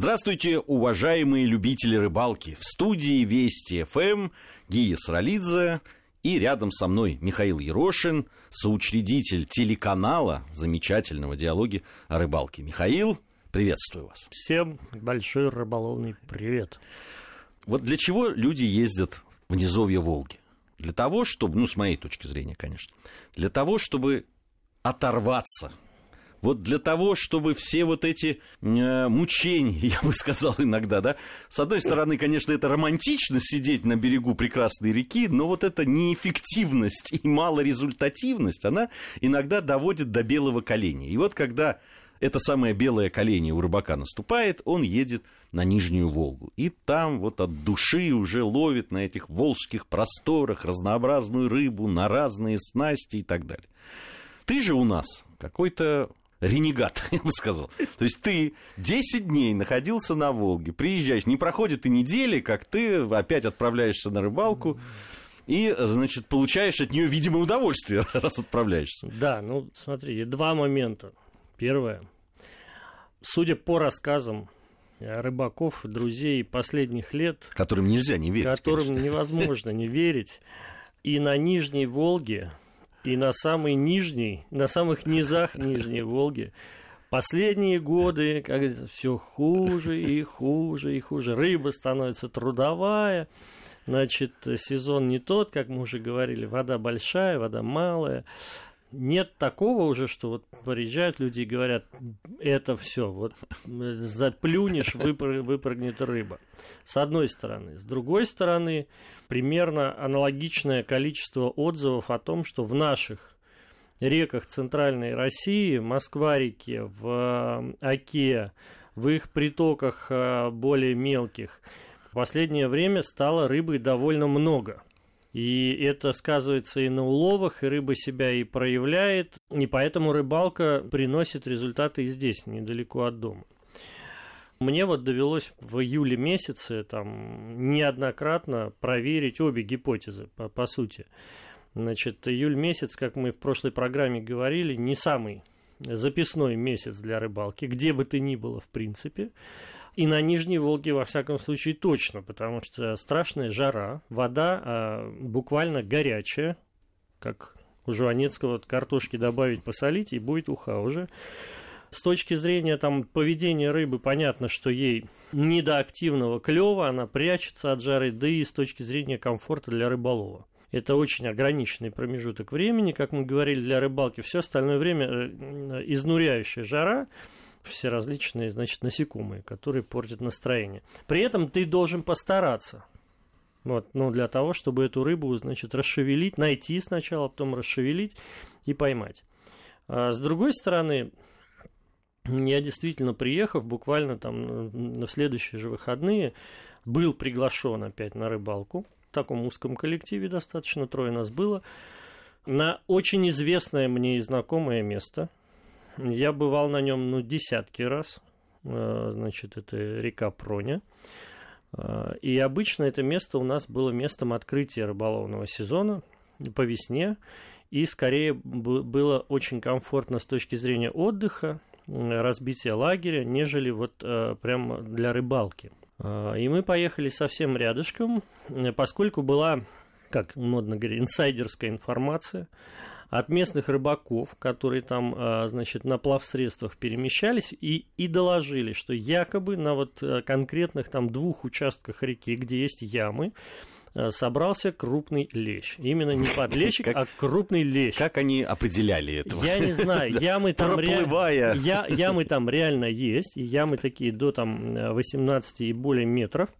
Здравствуйте, уважаемые любители рыбалки. В студии Вести ФМ Гия Сралидзе и рядом со мной Михаил Ерошин, соучредитель телеканала замечательного диалоги о рыбалке. Михаил, приветствую вас. Всем большой рыболовный привет. Вот для чего люди ездят в низовье Волги? Для того, чтобы, ну, с моей точки зрения, конечно, для того, чтобы оторваться вот для того, чтобы все вот эти э, мучения, я бы сказал иногда, да, с одной стороны, конечно, это романтично сидеть на берегу прекрасной реки, но вот эта неэффективность и малорезультативность, она иногда доводит до белого коленя. И вот когда это самое белое колени у рыбака наступает, он едет на Нижнюю Волгу. И там вот от души уже ловит на этих волжских просторах разнообразную рыбу, на разные снасти и так далее. Ты же у нас какой-то ренегат, я бы сказал. То есть ты 10 дней находился на Волге, приезжаешь, не проходит и недели, как ты опять отправляешься на рыбалку, и, значит, получаешь от нее видимое удовольствие, раз отправляешься. Да, ну, смотри, два момента. Первое. Судя по рассказам рыбаков, друзей последних лет... Которым нельзя не верить, Которым конечно. невозможно не верить. И на Нижней Волге и на самой нижней, на самых низах Нижней Волги. Последние годы, как все хуже и хуже и хуже. Рыба становится трудовая, значит, сезон не тот, как мы уже говорили, вода большая, вода малая нет такого уже, что вот приезжают люди и говорят, это все, вот заплюнешь, выпр- выпрыгнет рыба. С одной стороны. С другой стороны, примерно аналогичное количество отзывов о том, что в наших реках Центральной России, Москва-реке, в Оке, в их притоках а, более мелких, в последнее время стало рыбы довольно много – и это сказывается и на уловах, и рыба себя и проявляет. И поэтому рыбалка приносит результаты и здесь, недалеко от дома. Мне вот довелось в июле месяце там неоднократно проверить обе гипотезы, по, по сути. Значит, июль месяц, как мы в прошлой программе говорили, не самый записной месяц для рыбалки, где бы ты ни было, в принципе. И на Нижней Волге, во всяком случае, точно, потому что страшная жара, вода а, буквально горячая, как у Жванецкого картошки добавить, посолить, и будет уха уже. С точки зрения там, поведения рыбы, понятно, что ей не до активного клева, она прячется от жары, да и с точки зрения комфорта для рыболова. Это очень ограниченный промежуток времени, как мы говорили, для рыбалки. Все остальное время э, изнуряющая жара, все различные, значит, насекомые, которые портят настроение. При этом ты должен постараться. Вот, ну, для того, чтобы эту рыбу, значит, расшевелить, найти сначала, потом расшевелить и поймать. А с другой стороны, я действительно, приехав, буквально там на следующие же выходные, был приглашен опять на рыбалку. В таком узком коллективе достаточно, трое нас было. На очень известное мне и знакомое место, я бывал на нем, ну, десятки раз. Э, значит, это река Проня. Э, и обычно это место у нас было местом открытия рыболовного сезона по весне. И скорее было очень комфортно с точки зрения отдыха, разбития лагеря, нежели вот э, прямо для рыбалки. И мы поехали совсем рядышком, поскольку была, как модно говорить, инсайдерская информация от местных рыбаков, которые там, а, значит, на плавсредствах перемещались и, и доложили, что якобы на вот э, конкретных там двух участках реки, где есть ямы, э, собрался крупный лещ. Именно не подлещик, как, а крупный лещ. Как они определяли это? Я не знаю. Ямы там, Проплывая. Ре... Я, ямы там реально есть. И ямы такие до там 18 и более метров.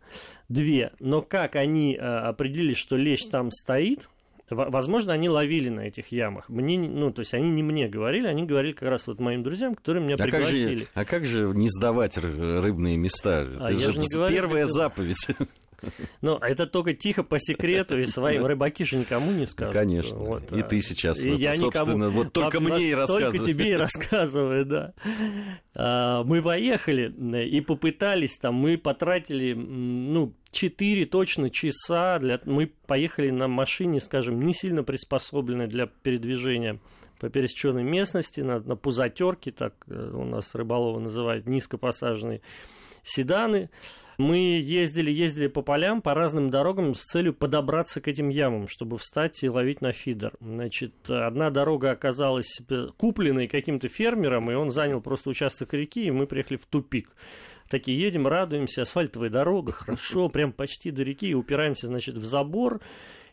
Две. Но как они э, определили, что лещ там стоит, Возможно, они ловили на этих ямах. Мне, ну, то есть они не мне говорили, они говорили как раз вот моим друзьям, которые меня а пригласили. Как же, а как же не сдавать рыбные места? А это же, же говорю, первая это... заповедь. Ну, это только тихо по секрету, и своим рыбаки же никому не скажут. Конечно. Вот, и ты сейчас, и я собственно, никому, вот только мне и рассказываю. Только тебе и рассказываю, да. А, мы поехали и попытались, там, мы потратили, ну, 4 точно часа, для... мы поехали на машине, скажем, не сильно приспособленной для передвижения по пересеченной местности, на, на пузатерке, так э, у нас рыболовы называют, низкопосаженной седаны. Мы ездили, ездили по полям, по разным дорогам с целью подобраться к этим ямам, чтобы встать и ловить на фидер. Значит, одна дорога оказалась купленной каким-то фермером, и он занял просто участок реки, и мы приехали в тупик такие едем, радуемся, асфальтовая дорога, хорошо, прям почти до реки, упираемся, значит, в забор,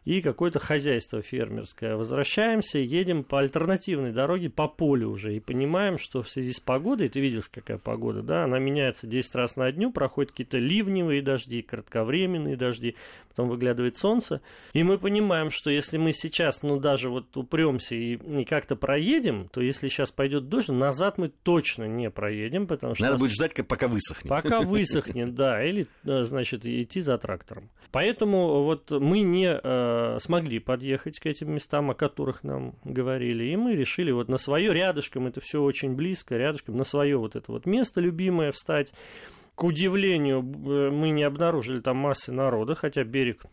и какое-то хозяйство фермерское. Возвращаемся, едем по альтернативной дороге, по полю уже, и понимаем, что в связи с погодой, ты видишь, какая погода, да, она меняется 10 раз на дню, проходят какие-то ливневые дожди, кратковременные дожди, потом выглядывает солнце, и мы понимаем, что если мы сейчас, ну, даже вот упремся и, и как-то проедем, то если сейчас пойдет дождь, назад мы точно не проедем, потому что... Надо нас... будет ждать, пока высохнет. Пока высохнет, да, или, э, значит, идти за трактором. Поэтому вот мы не э, смогли подъехать к этим местам, о которых нам говорили, и мы решили вот на свое рядышком, это все очень близко, рядышком, на свое вот это вот место любимое встать. К удивлению, мы не обнаружили там массы народа, хотя берег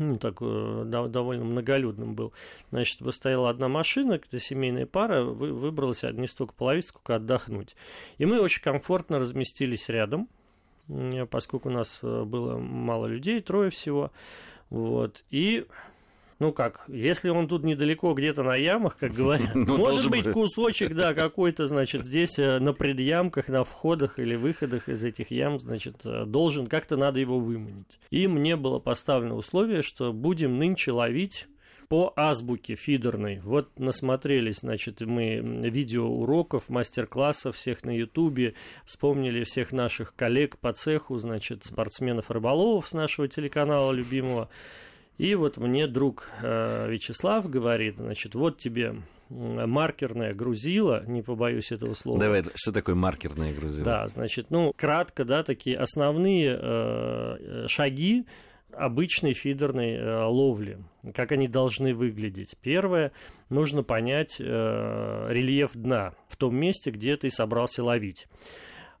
ну, так э, довольно многолюдным был. Значит, стояла одна машина, это семейная пара, вы, выбралась не столько половить, сколько отдохнуть. И мы очень комфортно разместились рядом, поскольку у нас э, было мало людей, трое всего. Вот. И ну как, если он тут недалеко где-то на ямах, как говорят, ну, может быть кусочек, да, какой-то, значит, здесь э, на предъямках, на входах или выходах из этих ям, значит, э, должен, как-то надо его выманить. И мне было поставлено условие, что будем нынче ловить по азбуке фидерной. Вот насмотрелись, значит, мы видеоуроков, мастер-классов всех на Ютубе, вспомнили всех наших коллег по цеху, значит, спортсменов-рыболовов с нашего телеканала любимого. И вот мне друг э, Вячеслав говорит, значит, вот тебе маркерное грузило, не побоюсь этого слова. Давай, что такое маркерное грузило? Да, значит, ну, кратко, да, такие основные э, шаги обычной фидерной э, ловли, как они должны выглядеть. Первое, нужно понять э, рельеф дна в том месте, где ты собрался ловить.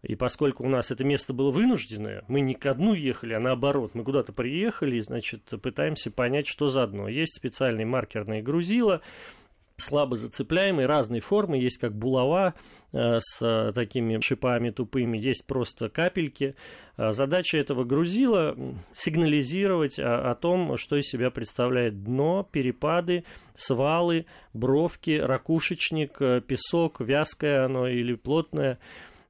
И поскольку у нас это место было вынужденное, мы не ко дну ехали, а наоборот, мы куда-то приехали, значит, пытаемся понять, что за дно. Есть специальные маркерные грузила, слабо зацепляемые, разные формы. Есть как булава э, с э, такими шипами тупыми, есть просто капельки. Э, задача этого грузила сигнализировать о том, что из себя представляет дно, перепады, свалы, бровки, ракушечник, песок, вязкое оно или плотное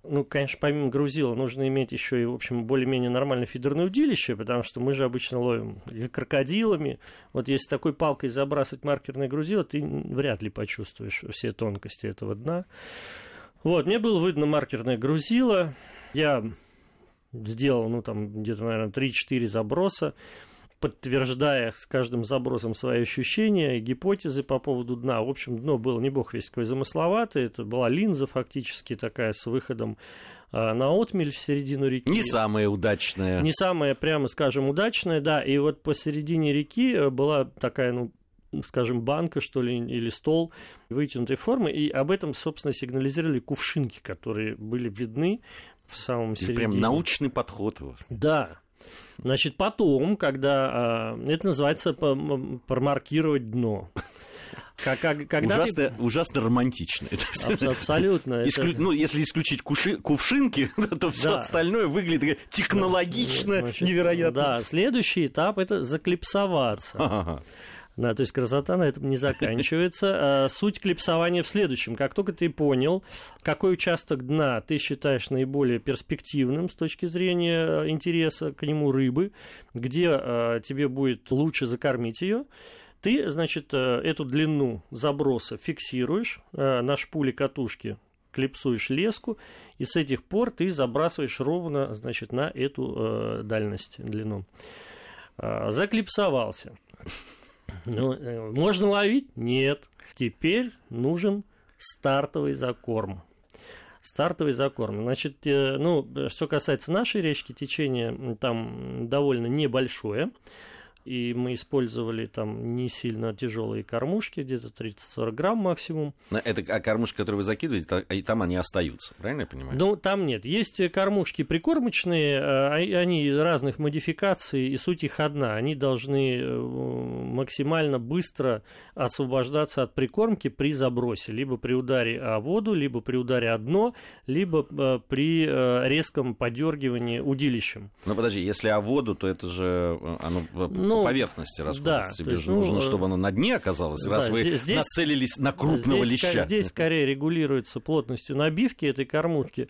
ну, конечно, помимо грузила нужно иметь еще и, в общем, более-менее нормальное фидерное удилище, потому что мы же обычно ловим крокодилами. Вот если такой палкой забрасывать маркерное грузило, ты вряд ли почувствуешь все тонкости этого дна. Вот, мне было видно маркерное грузило. Я сделал, ну, там, где-то, наверное, 3-4 заброса подтверждая с каждым забросом свои ощущения, гипотезы по поводу дна. В общем, дно было не бог весь какой замысловатое. Это была линза фактически такая с выходом а, на отмель в середину реки. Не самая удачная. Не самая, прямо скажем, удачная, да. И вот посередине реки э, была такая, ну, скажем, банка, что ли, или стол вытянутой формы, и об этом, собственно, сигнализировали кувшинки, которые были видны в самом середине. Прям научный подход. Да, Значит, потом, когда... Э, это называется промаркировать дно. Как, как, когда ужасно, ты... ужасно романтично. Абсолютно. Исклю... Это... Ну, если исключить куши... кувшинки, то все да. остальное выглядит технологично, Значит, невероятно. Да, следующий этап это заклипсоваться. Ага. Да, то есть красота на этом не заканчивается. А, суть клипсования в следующем. Как только ты понял, какой участок дна ты считаешь наиболее перспективным с точки зрения э, интереса к нему рыбы, где э, тебе будет лучше закормить ее, ты, значит, э, эту длину заброса фиксируешь на шпуле катушки клипсуешь леску, и с этих пор ты забрасываешь ровно, значит, на эту дальность, длину. Э, заклипсовался. Ну, э, можно ловить? Нет. Теперь нужен стартовый закорм. Стартовый закорм. Значит, э, ну, что касается нашей речки, течение там довольно небольшое. И мы использовали там не сильно тяжелые кормушки, где-то 30-40 грамм максимум. Это а кормушки, которые вы закидываете, и там они остаются, правильно я понимаю? Ну, там нет. Есть кормушки прикормочные, а, они разных модификаций, и суть их одна. Они должны э, максимально быстро освобождаться от прикормки при забросе, либо при ударе о воду, либо при ударе о дно, либо э, при э, резком подергивании удилищем. Ну, подожди, если о воду, то это же оно ну, по поверхности расходится. Да, Тебе есть, же нужно, ну, чтобы оно на дне оказалось, да, раз здесь, вы нацелились на крупного здесь, леща. Здесь скорее регулируется плотностью набивки этой кормушки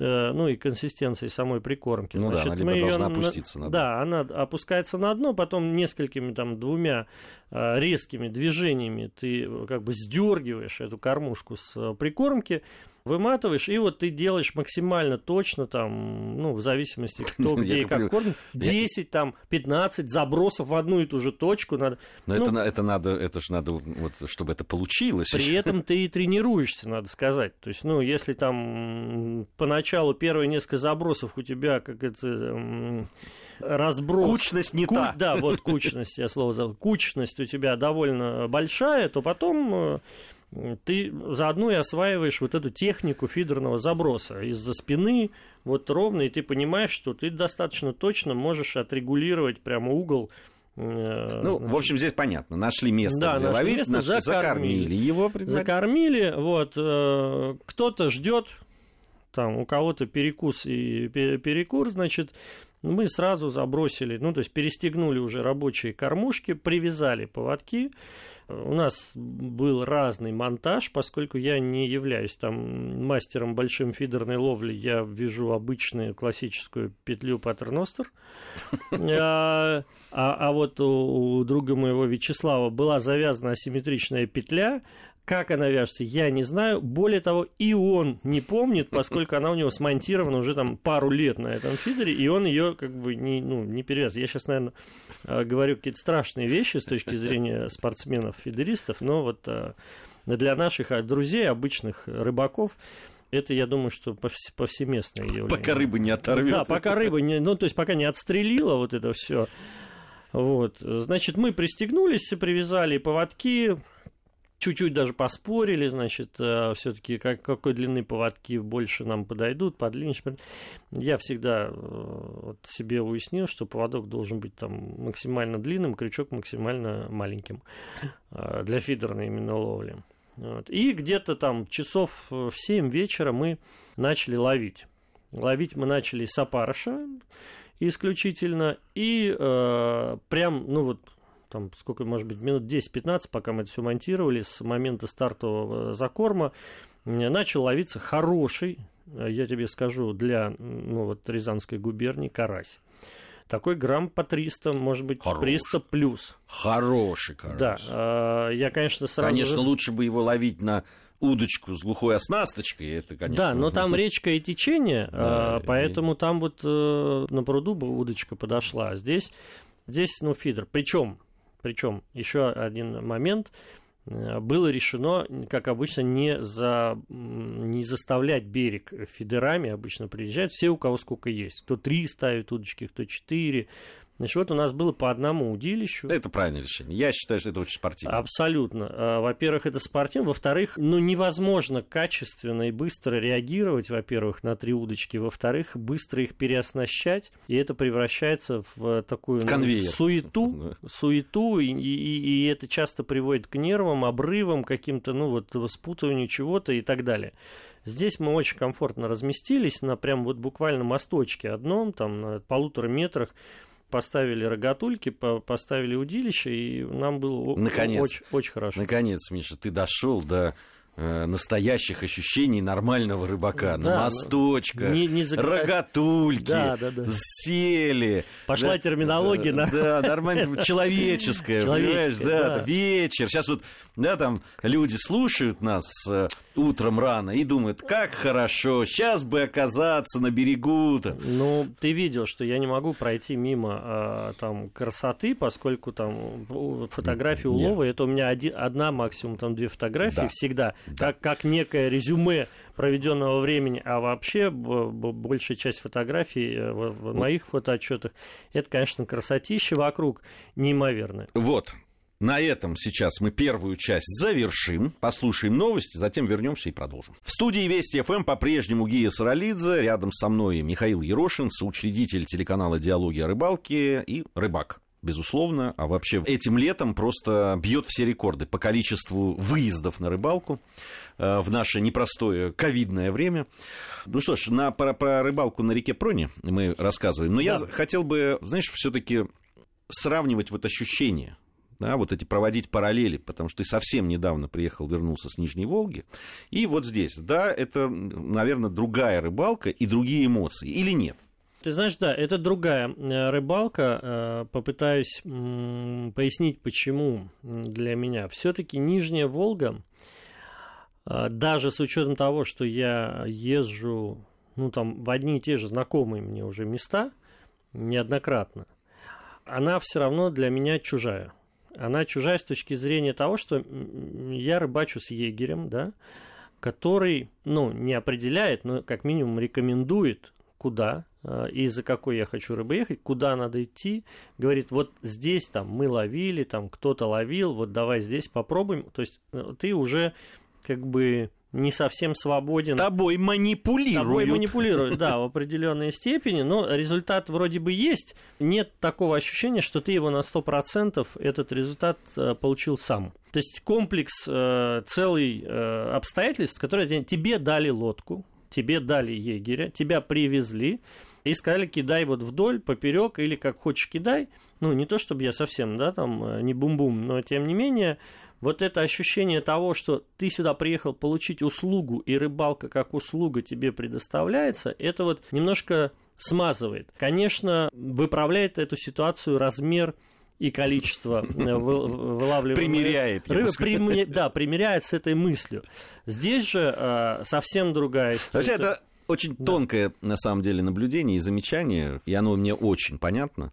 ну и консистенцией самой прикормки. Ну Значит, да, она либо должна ее, опуститься на дно. Да, она опускается на дно, потом несколькими там двумя а, резкими движениями ты как бы сдергиваешь эту кормушку с прикормки, выматываешь, и вот ты делаешь максимально точно, там, ну, в зависимости, кто где и как кормит, 10, там, 15 забросов в одну и ту же точку. Надо, Но ну, это, это надо, это же надо, вот, чтобы это получилось. При этом ты и тренируешься, надо сказать. То есть, ну, если там поначалу первые несколько забросов у тебя, как это разброс. Кучность не Ку... та. Да, вот кучность, я слово забыл. Кучность у тебя довольно большая, то потом э, ты заодно и осваиваешь вот эту технику фидерного заброса из-за спины, вот ровно, и ты понимаешь, что ты достаточно точно можешь отрегулировать прямо угол э, ну, значит, в общем, здесь понятно. Нашли место, да, где нашли ловить, место, нашли, закормили. закормили его. Закормили, вот. Э, кто-то ждет, там, у кого-то перекус и перекур, значит, мы сразу забросили, ну, то есть перестегнули уже рабочие кормушки, привязали поводки, у нас был разный монтаж, поскольку я не являюсь там мастером большим фидерной ловли, я вяжу обычную классическую петлю паттерностер. А, а, а вот у, у друга моего Вячеслава была завязана асимметричная петля, как она вяжется, я не знаю. Более того, и он не помнит, поскольку она у него смонтирована уже там пару лет на этом фидере, и он ее как бы не, ну, не перевязывает. Я сейчас, наверное, э, говорю какие-то страшные вещи с точки зрения спортсменов-фидеристов, но вот э, для наших э, друзей, обычных рыбаков, это, я думаю, что повсеместное явление. Пока рыба не оторвет. Да, пока рыба не, ну, то есть пока не отстрелила вот это все. Вот, значит, мы пристегнулись, привязали поводки, чуть-чуть даже поспорили, значит, э, все-таки как, какой длины поводки больше нам подойдут, подлиннее. Я всегда э, вот, себе уяснил, что поводок должен быть там максимально длинным, крючок максимально маленьким э, для фидерной именно ловли. Вот. И где-то там часов в 7 вечера мы начали ловить. Ловить мы начали с опарыша исключительно, и э, прям, ну вот, там сколько, может быть, минут 10-15, пока мы это все монтировали, с момента стартового закорма, начал ловиться хороший, я тебе скажу, для ну, вот, Рязанской губернии карась. Такой грамм по 300, может быть, Хорош. 300 плюс. Хороший карась. Да, а, я, конечно, сразу... Конечно, лучше бы его ловить на удочку с глухой оснасточкой, это, конечно... Да, но там речка и течение, да, а, поэтому и... там вот э, на пруду бы удочка подошла. Здесь, здесь ну, фидер. Причем причем еще один момент. Э, было решено, как обычно, не, за, не заставлять берег фидерами. Обычно приезжают все, у кого сколько есть. Кто три ставит удочки, кто четыре. Значит, вот у нас было по одному удилищу. Это правильное решение. Я считаю, что это очень спортивно. Абсолютно. А, во-первых, это спортивно. Во-вторых, ну, невозможно качественно и быстро реагировать, во-первых, на три удочки. Во-вторых, быстро их переоснащать. И это превращается в такую в ну, суету. Суету. И, и, и это часто приводит к нервам, обрывам, каким-то, ну, вот, спутыванию чего-то и так далее. Здесь мы очень комфортно разместились на прям вот буквально мосточке одном, там на полутора метрах поставили рогатульки, поставили удилище, и нам было Наконец. очень, очень хорошо. Наконец, Миша, ты дошел до настоящих ощущений нормального рыбака. Да, на мосточках, не, не закрывать... рогатульки, да, да, да. сели. Пошла да, терминология. Да, да нормально, человеческая, понимаешь, да, да, вечер. Сейчас вот, да, там люди слушают нас э, утром рано и думают, как хорошо, сейчас бы оказаться на берегу. -то. Ну, ты видел, что я не могу пройти мимо а, там красоты, поскольку там фотографии улова, это у меня один, одна максимум там две фотографии да. всегда да. как, как некое резюме проведенного времени, а вообще большая часть фотографий э, в, в моих фотоотчетах, это, конечно, красотища вокруг неимоверная. Вот, на этом сейчас мы первую часть завершим, послушаем новости, затем вернемся и продолжим. В студии Вести ФМ по-прежнему Гия Саралидзе, рядом со мной Михаил Ерошин, соучредитель телеканала «Диалоги о рыбалке» и рыбак безусловно. А вообще этим летом просто бьет все рекорды по количеству выездов на рыбалку э, в наше непростое ковидное время. Ну что ж, на, про, про рыбалку на реке Прони мы рассказываем. Но да. я хотел бы, знаешь, все-таки сравнивать вот ощущения да, вот эти проводить параллели, потому что ты совсем недавно приехал, вернулся с Нижней Волги, и вот здесь, да, это, наверное, другая рыбалка и другие эмоции, или нет? Ты знаешь, да, это другая э, рыбалка. Э, попытаюсь пояснить, почему для меня. Все-таки Нижняя Волга, э, даже с учетом того, что я езжу, ну, там, в одни и те же знакомые мне уже места неоднократно, она все равно для меня чужая она чужая с точки зрения того, что я рыбачу с егерем, да, который, ну, не определяет, но как минимум рекомендует, куда э, и за какой я хочу рыбы ехать, куда надо идти, говорит, вот здесь там мы ловили, там кто-то ловил, вот давай здесь попробуем. То есть э, ты уже как бы не совсем свободен. Тобой манипулируют. Тобой манипулируют, да, в определенной степени, но результат вроде бы есть. Нет такого ощущения, что ты его на 100% этот результат э, получил сам. То есть комплекс э, целый обстоятельств, которые тебе дали лодку, тебе дали егеря, тебя привезли, и сказали, кидай вот вдоль, поперек, или как хочешь кидай. Ну, не то, чтобы я совсем, да, там, э, не бум-бум, но тем не менее, вот это ощущение того, что ты сюда приехал получить услугу, и рыбалка как услуга тебе предоставляется, это вот немножко смазывает. Конечно, выправляет эту ситуацию размер и количество э, вылавливаемой примеряет, рыбы. Прими, да, примеряет с этой мыслью. Здесь же э, совсем другая история. Вообще, это очень да. тонкое, на самом деле, наблюдение и замечание, и оно мне очень понятно.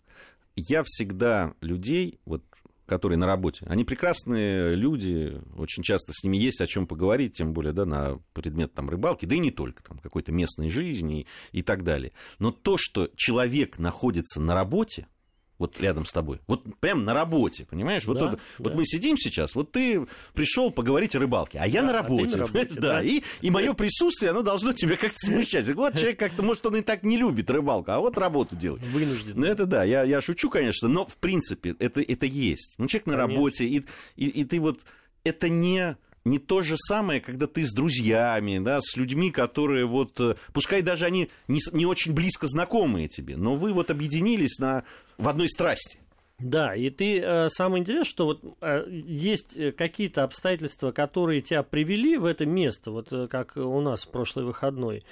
Я всегда людей, вот которые на работе. Они прекрасные люди, очень часто с ними есть о чем поговорить, тем более да, на предмет там, рыбалки, да и не только, там, какой-то местной жизни и, и так далее. Но то, что человек находится на работе, вот рядом с тобой. Вот прям на работе, понимаешь? Вот, да, вот, да. вот мы сидим сейчас, вот ты пришел поговорить о рыбалке, а я да, на работе. А на работе да, да. И, и мое присутствие, оно должно тебя как-то смущать. Вот человек как-то, может, он и так не любит рыбалку, а вот работу делает. Вынужден. Ну, это да, я, я шучу, конечно, но в принципе это, это есть. Ну, человек на конечно. работе, и, и, и ты вот... Это не не то же самое, когда ты с друзьями, да, с людьми, которые вот, э, пускай даже они не, не очень близко знакомые тебе, но вы вот объединились на, в одной страсти. Да, и ты э, самое интересное, что вот э, есть какие-то обстоятельства, которые тебя привели в это место, вот как у нас в прошлый выходной.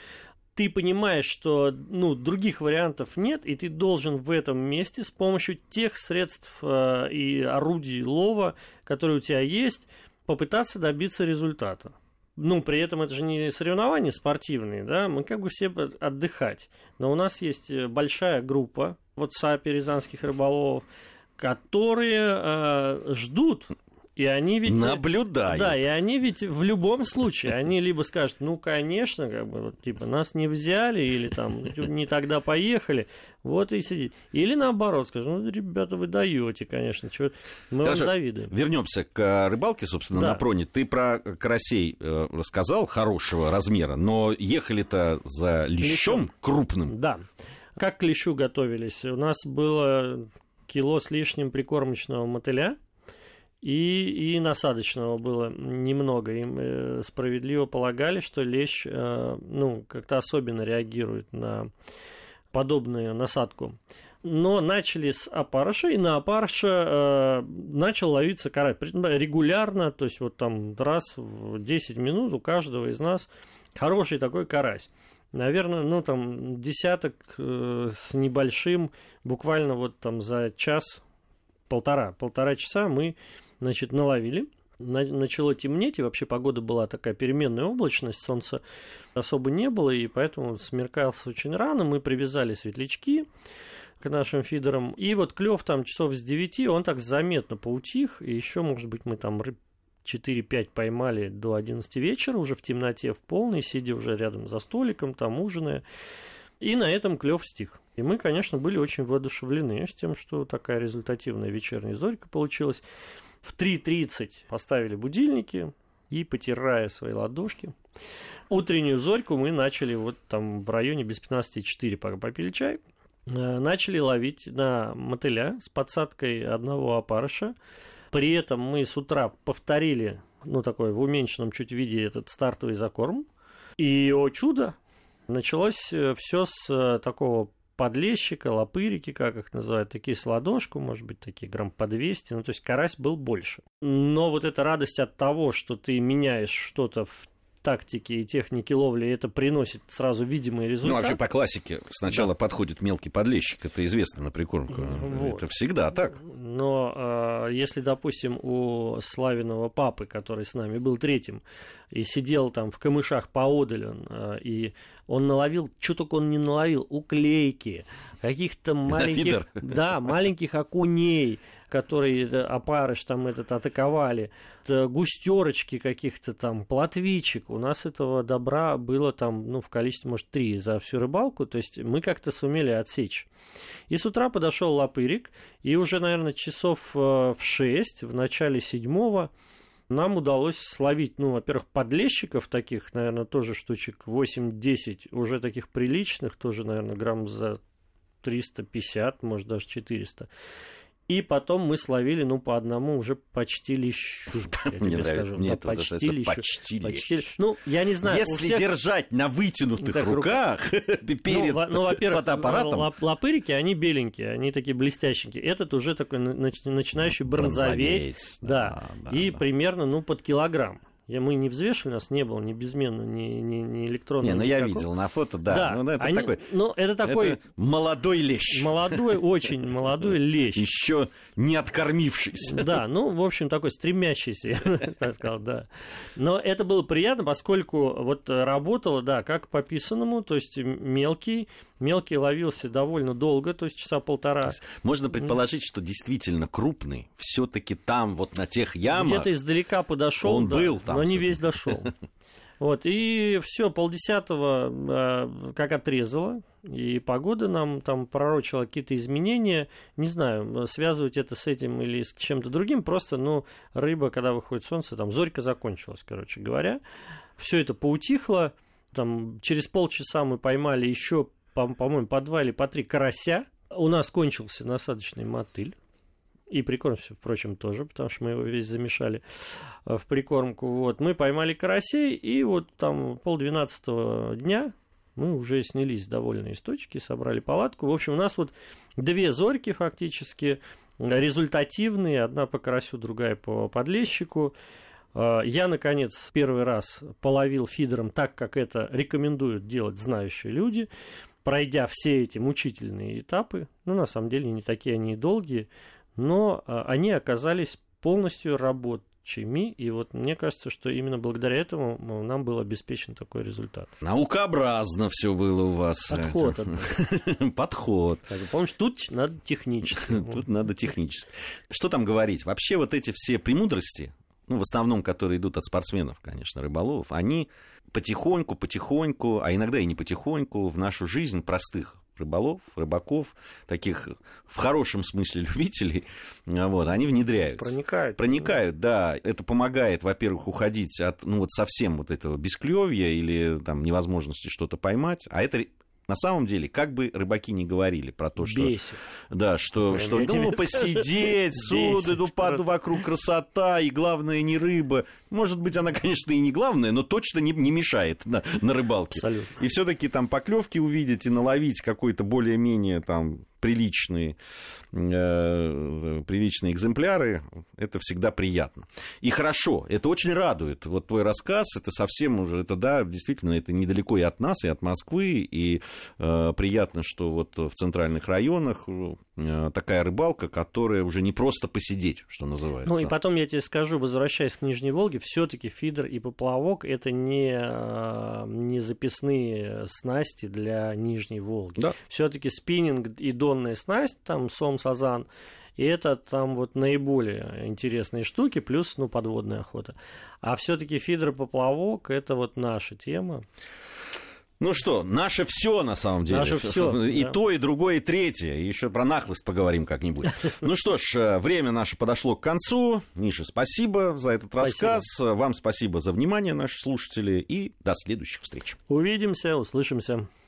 Ты понимаешь, что ну, других вариантов нет, и ты должен в этом месте с помощью тех средств и орудий лова, которые у тебя есть, попытаться добиться результата. Ну, при этом это же не соревнования спортивные, да, мы как бы все отдыхать. Но у нас есть э, большая группа в WhatsApp рязанских рыболовов, которые э, ждут и они ведь... Наблюдают. Да, и они ведь в любом случае, они либо скажут, ну, конечно, как бы, вот, типа, нас не взяли, или там, не тогда поехали, вот и сидит. Или наоборот, скажут, ну, ребята, вы даете, конечно, чё, мы Хорошо. вам завидуем. Вернемся к э, рыбалке, собственно, да. на проне. Ты про карасей э, рассказал, хорошего размера, но ехали-то за лещом, лещом крупным. Да. Как к лещу готовились? У нас было кило с лишним прикормочного мотыля, и, и насадочного было немного. Им э, справедливо полагали, что лещ э, ну, как-то особенно реагирует на подобную насадку. Но начали с опарыша, и на опарыша э, начал ловиться карась регулярно, то есть вот там раз в 10 минут у каждого из нас хороший такой карась. Наверное, ну там десяток э, с небольшим, буквально вот там за час, полтора, полтора часа мы значит, наловили. Начало темнеть, и вообще погода была такая переменная облачность, солнца особо не было, и поэтому смеркался очень рано. Мы привязали светлячки к нашим фидерам. И вот клев там часов с 9, он так заметно поутих, и еще, может быть, мы там 4-5 поймали до 11 вечера, уже в темноте, в полной, сидя уже рядом за столиком, там ужиная. И на этом клев стих. И мы, конечно, были очень воодушевлены с тем, что такая результативная вечерняя зорька получилась. В 3.30 поставили будильники и, потирая свои ладошки, утреннюю зорьку мы начали вот там в районе без 15.4, пока попили чай, э, начали ловить на мотыля с подсадкой одного опарыша. При этом мы с утра повторили, ну, такой в уменьшенном чуть виде этот стартовый закорм. И, о чудо, началось э, все с э, такого подлещика, лопырики, как их называют, такие с ладошку, может быть, такие грамм по 200, ну, то есть карась был больше. Но вот эта радость от того, что ты меняешь что-то в тактики и техники ловли, это приносит сразу видимый результат. Ну, вообще по классике сначала да. подходит мелкий подлещик, это известно на прикормку. Вот. Это всегда так. Но э, если, допустим, у Славиного папы, который с нами был третьим, и сидел там в камышах поодаль он, э, и он наловил, что только он не наловил, уклейки, каких-то маленьких, да, маленьких окуней, которые э, опарыш там этот атаковали, густерочки каких-то там, плотвичек. У нас этого добра было там, ну, в количестве, может, три за всю рыбалку. То есть мы как-то сумели отсечь. И с утра подошел лапырик, и уже, наверное, часов э, в шесть, в начале седьмого, нам удалось словить, ну, во-первых, подлещиков таких, наверное, тоже штучек 8-10, уже таких приличных, тоже, наверное, грамм за 350, может, даже 400. И потом мы словили, ну, по одному уже почти лещу, я тебе скажу. Мне это почти лещу. Почти, почти лещ. Ну, я не знаю. Если всех... держать на вытянутых так, руках перед ну, ну, во-первых, фотоаппаратом... лопырики, они беленькие, они такие блестященькие. Этот уже такой начинающий бронзоветь. Да, да, и да. примерно, ну, под килограмм. Я, мы не взвешивали, у нас не было ни безменно, ни, ни, ни электронного. Не, ну я видел на фото, да. да ну, это, они, такой, ну, это такой... Это молодой лещ. Молодой, очень молодой лещ. Еще не откормившийся. Да, ну, в общем, такой стремящийся, я так сказал, да. Но это было приятно, поскольку вот работало, да, как по писанному, то есть мелкий, Мелкий ловился довольно долго, то есть часа полтора. Есть можно предположить, что действительно крупный все-таки там, вот на тех ямах. Где-то издалека подошел, он да, был там, но не весь дошел. Вот, и все, полдесятого э, как отрезало, и погода нам там пророчила какие-то изменения. Не знаю, связывать это с этим или с чем-то другим. Просто, ну, рыба, когда выходит солнце, там зорька закончилась, короче говоря. Все это поутихло. Там через полчаса мы поймали еще по-моему, по два или по три карася. У нас кончился насадочный мотыль. И прикорм, впрочем, тоже, потому что мы его весь замешали э, в прикормку. Вот. Мы поймали карасей, и вот там полдвенадцатого дня мы уже снялись довольные из точки, собрали палатку. В общем, у нас вот две зорьки фактически результативные. Одна по карасю, другая по подлещику. Э, я, наконец, первый раз половил фидером так, как это рекомендуют делать знающие люди пройдя все эти мучительные этапы, ну, на самом деле, не такие они и долгие, но а, они оказались полностью рабочими, и вот мне кажется, что именно благодаря этому нам был обеспечен такой результат. Наукообразно все было у вас. Подход. Подход. Помнишь, тут надо технически. Тут надо технически. Что там говорить? Вообще вот эти все премудрости, ну, в основном, которые идут от спортсменов, конечно, рыболовов, они потихоньку, потихоньку, а иногда и не потихоньку, в нашу жизнь простых рыболов, рыбаков, таких в хорошем смысле любителей, вот, они внедряются. Проникают. Проникают, да. Это помогает, во-первых, уходить от, ну, вот совсем вот этого бесклевья или там невозможности что-то поймать, а это на самом деле, как бы рыбаки не говорили про то, что... Бесит. Да, что, что ну, посидеть, суды, ну, паду вокруг красота, и главное не рыба. Может быть, она, конечно, и не главная, но точно не, не мешает на, на рыбалке. Абсолютно. И все таки там поклевки увидеть и наловить какой-то более-менее там приличные, э, приличные экземпляры, это всегда приятно. И хорошо, это очень радует. Вот твой рассказ, это совсем уже, это да, действительно, это недалеко и от нас, и от Москвы, и э, приятно, что вот в центральных районах э, такая рыбалка, которая уже не просто посидеть, что называется. Ну и потом я тебе скажу, возвращаясь к Нижней Волге, все-таки фидер и поплавок это не, э, не записные снасти для Нижней Волги. Да. Все-таки спиннинг и до донная снасть, там сом, сазан, И это там вот наиболее интересные штуки, плюс, ну, подводная охота. А все-таки фидер-поплавок – это вот наша тема. Ну что, наше все на самом деле. Наше все. И да. то, и другое, и третье. Еще про нахлость поговорим как-нибудь. Ну что ж, э, время наше подошло к концу. Миша, спасибо за этот рассказ. Вам спасибо за внимание, наши слушатели. И до следующих встреч. Увидимся, услышимся.